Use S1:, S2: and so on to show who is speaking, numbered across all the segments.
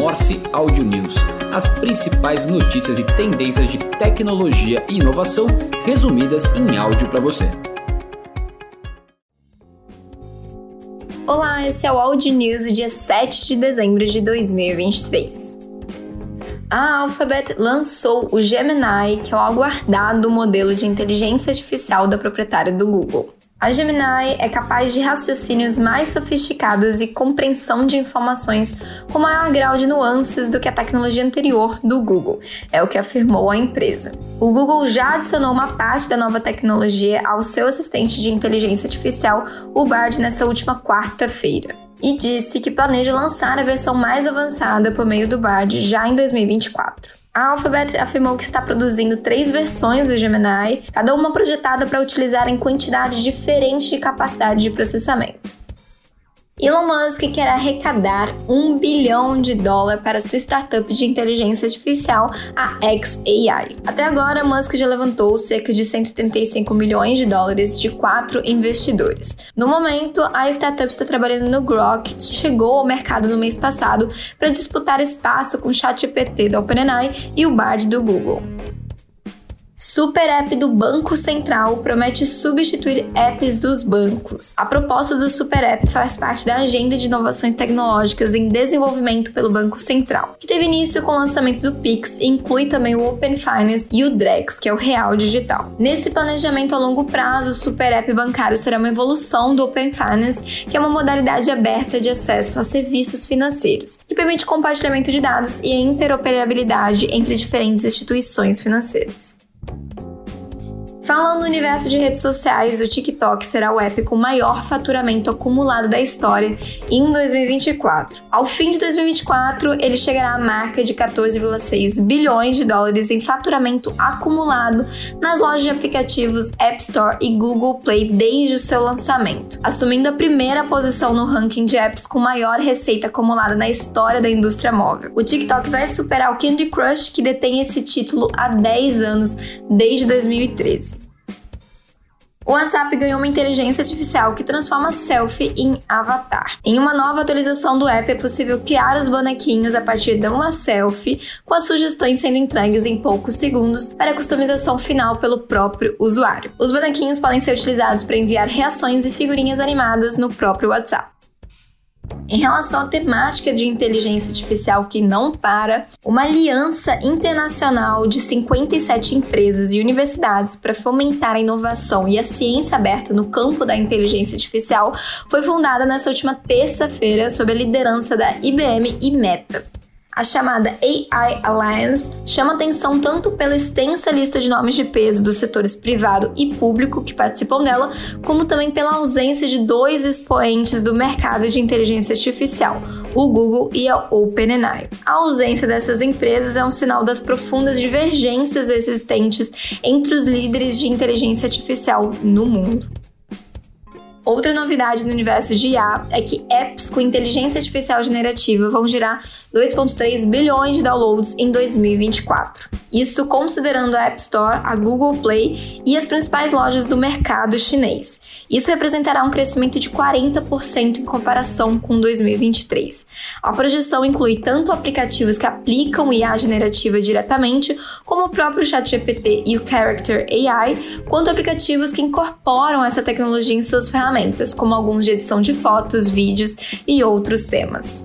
S1: Morse Audio News, as principais notícias e tendências de tecnologia e inovação resumidas em áudio para você.
S2: Olá, esse é o Audio News do dia 7 de dezembro de 2023. A Alphabet lançou o Gemini, que é o aguardado modelo de inteligência artificial da proprietária do Google. A Gemini é capaz de raciocínios mais sofisticados e compreensão de informações com maior grau de nuances do que a tecnologia anterior do Google, é o que afirmou a empresa. O Google já adicionou uma parte da nova tecnologia ao seu assistente de inteligência artificial, o Bard, nessa última quarta-feira. E disse que planeja lançar a versão mais avançada por meio do Bard já em 2024. A Alphabet afirmou que está produzindo três versões do Gemini, cada uma projetada para utilizar em quantidade diferente de capacidade de processamento. Elon Musk quer arrecadar um bilhão de dólar para sua startup de inteligência artificial, a XAI. Até agora, Musk já levantou cerca de 135 milhões de dólares de quatro investidores. No momento, a startup está trabalhando no Grok, que chegou ao mercado no mês passado para disputar espaço com o ChatGPT da OpenAI e o Bard do Google. Super App do Banco Central promete substituir apps dos bancos. A proposta do Super App faz parte da agenda de inovações tecnológicas em desenvolvimento pelo Banco Central, que teve início com o lançamento do Pix e inclui também o Open Finance e o Drex, que é o Real Digital. Nesse planejamento a longo prazo, o Super App bancário será uma evolução do Open Finance, que é uma modalidade aberta de acesso a serviços financeiros, que permite compartilhamento de dados e a interoperabilidade entre diferentes instituições financeiras. Falando no universo de redes sociais, o TikTok será o app com maior faturamento acumulado da história em 2024. Ao fim de 2024, ele chegará à marca de 14,6 bilhões de dólares em faturamento acumulado nas lojas de aplicativos App Store e Google Play desde o seu lançamento, assumindo a primeira posição no ranking de apps com maior receita acumulada na história da indústria móvel. O TikTok vai superar o Candy Crush, que detém esse título há 10 anos, desde 2013. O WhatsApp ganhou uma inteligência artificial que transforma selfie em avatar. Em uma nova atualização do app é possível criar os bonequinhos a partir de uma selfie, com as sugestões sendo entregues em poucos segundos para customização final pelo próprio usuário. Os bonequinhos podem ser utilizados para enviar reações e figurinhas animadas no próprio WhatsApp. Em relação à temática de inteligência artificial que não para, uma aliança internacional de 57 empresas e universidades para fomentar a inovação e a ciência aberta no campo da inteligência artificial foi fundada nessa última terça-feira sob a liderança da IBM e Meta. A chamada AI Alliance chama atenção tanto pela extensa lista de nomes de peso dos setores privado e público que participam dela, como também pela ausência de dois expoentes do mercado de inteligência artificial, o Google e a OpenAI. A ausência dessas empresas é um sinal das profundas divergências existentes entre os líderes de inteligência artificial no mundo. Outra novidade no universo de IA é que apps com inteligência artificial generativa vão gerar 2,3 bilhões de downloads em 2024. Isso considerando a App Store, a Google Play e as principais lojas do mercado chinês. Isso representará um crescimento de 40% em comparação com 2023. A projeção inclui tanto aplicativos que aplicam IA generativa diretamente, como o próprio ChatGPT e o Character AI, quanto aplicativos que incorporam essa tecnologia em suas ferramentas, como alguns de edição de fotos, vídeos e outros temas.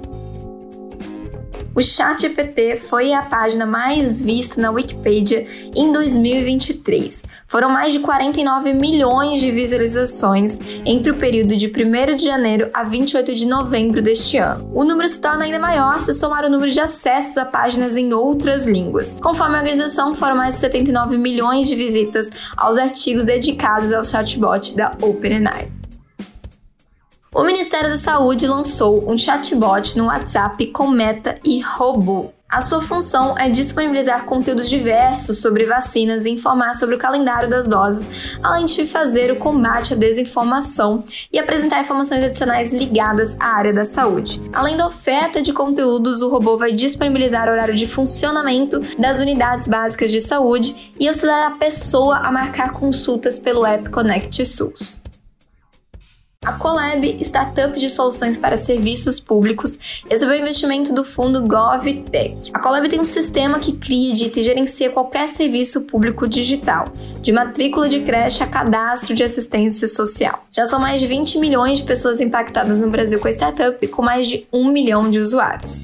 S2: O ChatGPT foi a página mais vista na Wikipedia em 2023. Foram mais de 49 milhões de visualizações entre o período de 1 de janeiro a 28 de novembro deste ano. O número se torna ainda maior se somar o número de acessos a páginas em outras línguas. Conforme a organização, foram mais de 79 milhões de visitas aos artigos dedicados ao chatbot da OpenAI. O Ministério da Saúde lançou um chatbot no WhatsApp com meta e robô. A sua função é disponibilizar conteúdos diversos sobre vacinas e informar sobre o calendário das doses, além de fazer o combate à desinformação e apresentar informações adicionais ligadas à área da saúde. Além da oferta de conteúdos, o robô vai disponibilizar o horário de funcionamento das unidades básicas de saúde e auxiliar a pessoa a marcar consultas pelo app Connect SUS. A Colab, startup de soluções para serviços públicos, recebeu investimento do fundo GovTech. A Colab tem um sistema que cria, edita e gerencia qualquer serviço público digital, de matrícula de creche a cadastro de assistência social. Já são mais de 20 milhões de pessoas impactadas no Brasil com a startup, com mais de um milhão de usuários.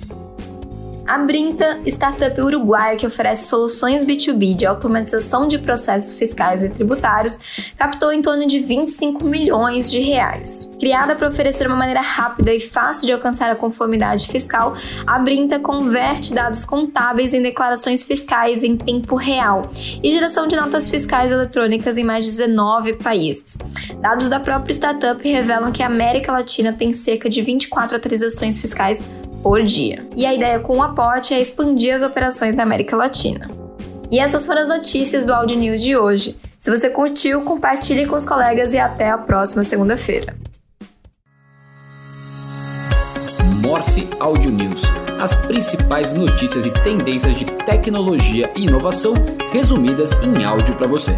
S2: A Brinta, startup uruguaia que oferece soluções B2B de automatização de processos fiscais e tributários, captou em torno de 25 milhões de reais. Criada para oferecer uma maneira rápida e fácil de alcançar a conformidade fiscal, a Brinta converte dados contábeis em declarações fiscais em tempo real e geração de notas fiscais eletrônicas em mais de 19 países. Dados da própria startup revelam que a América Latina tem cerca de 24 atualizações fiscais por dia. E a ideia com o aporte é expandir as operações da América Latina. E essas foram as notícias do Audio News de hoje. Se você curtiu, compartilhe com os colegas e até a próxima segunda-feira.
S1: Morse Audio News. As principais notícias e tendências de tecnologia e inovação resumidas em áudio para você.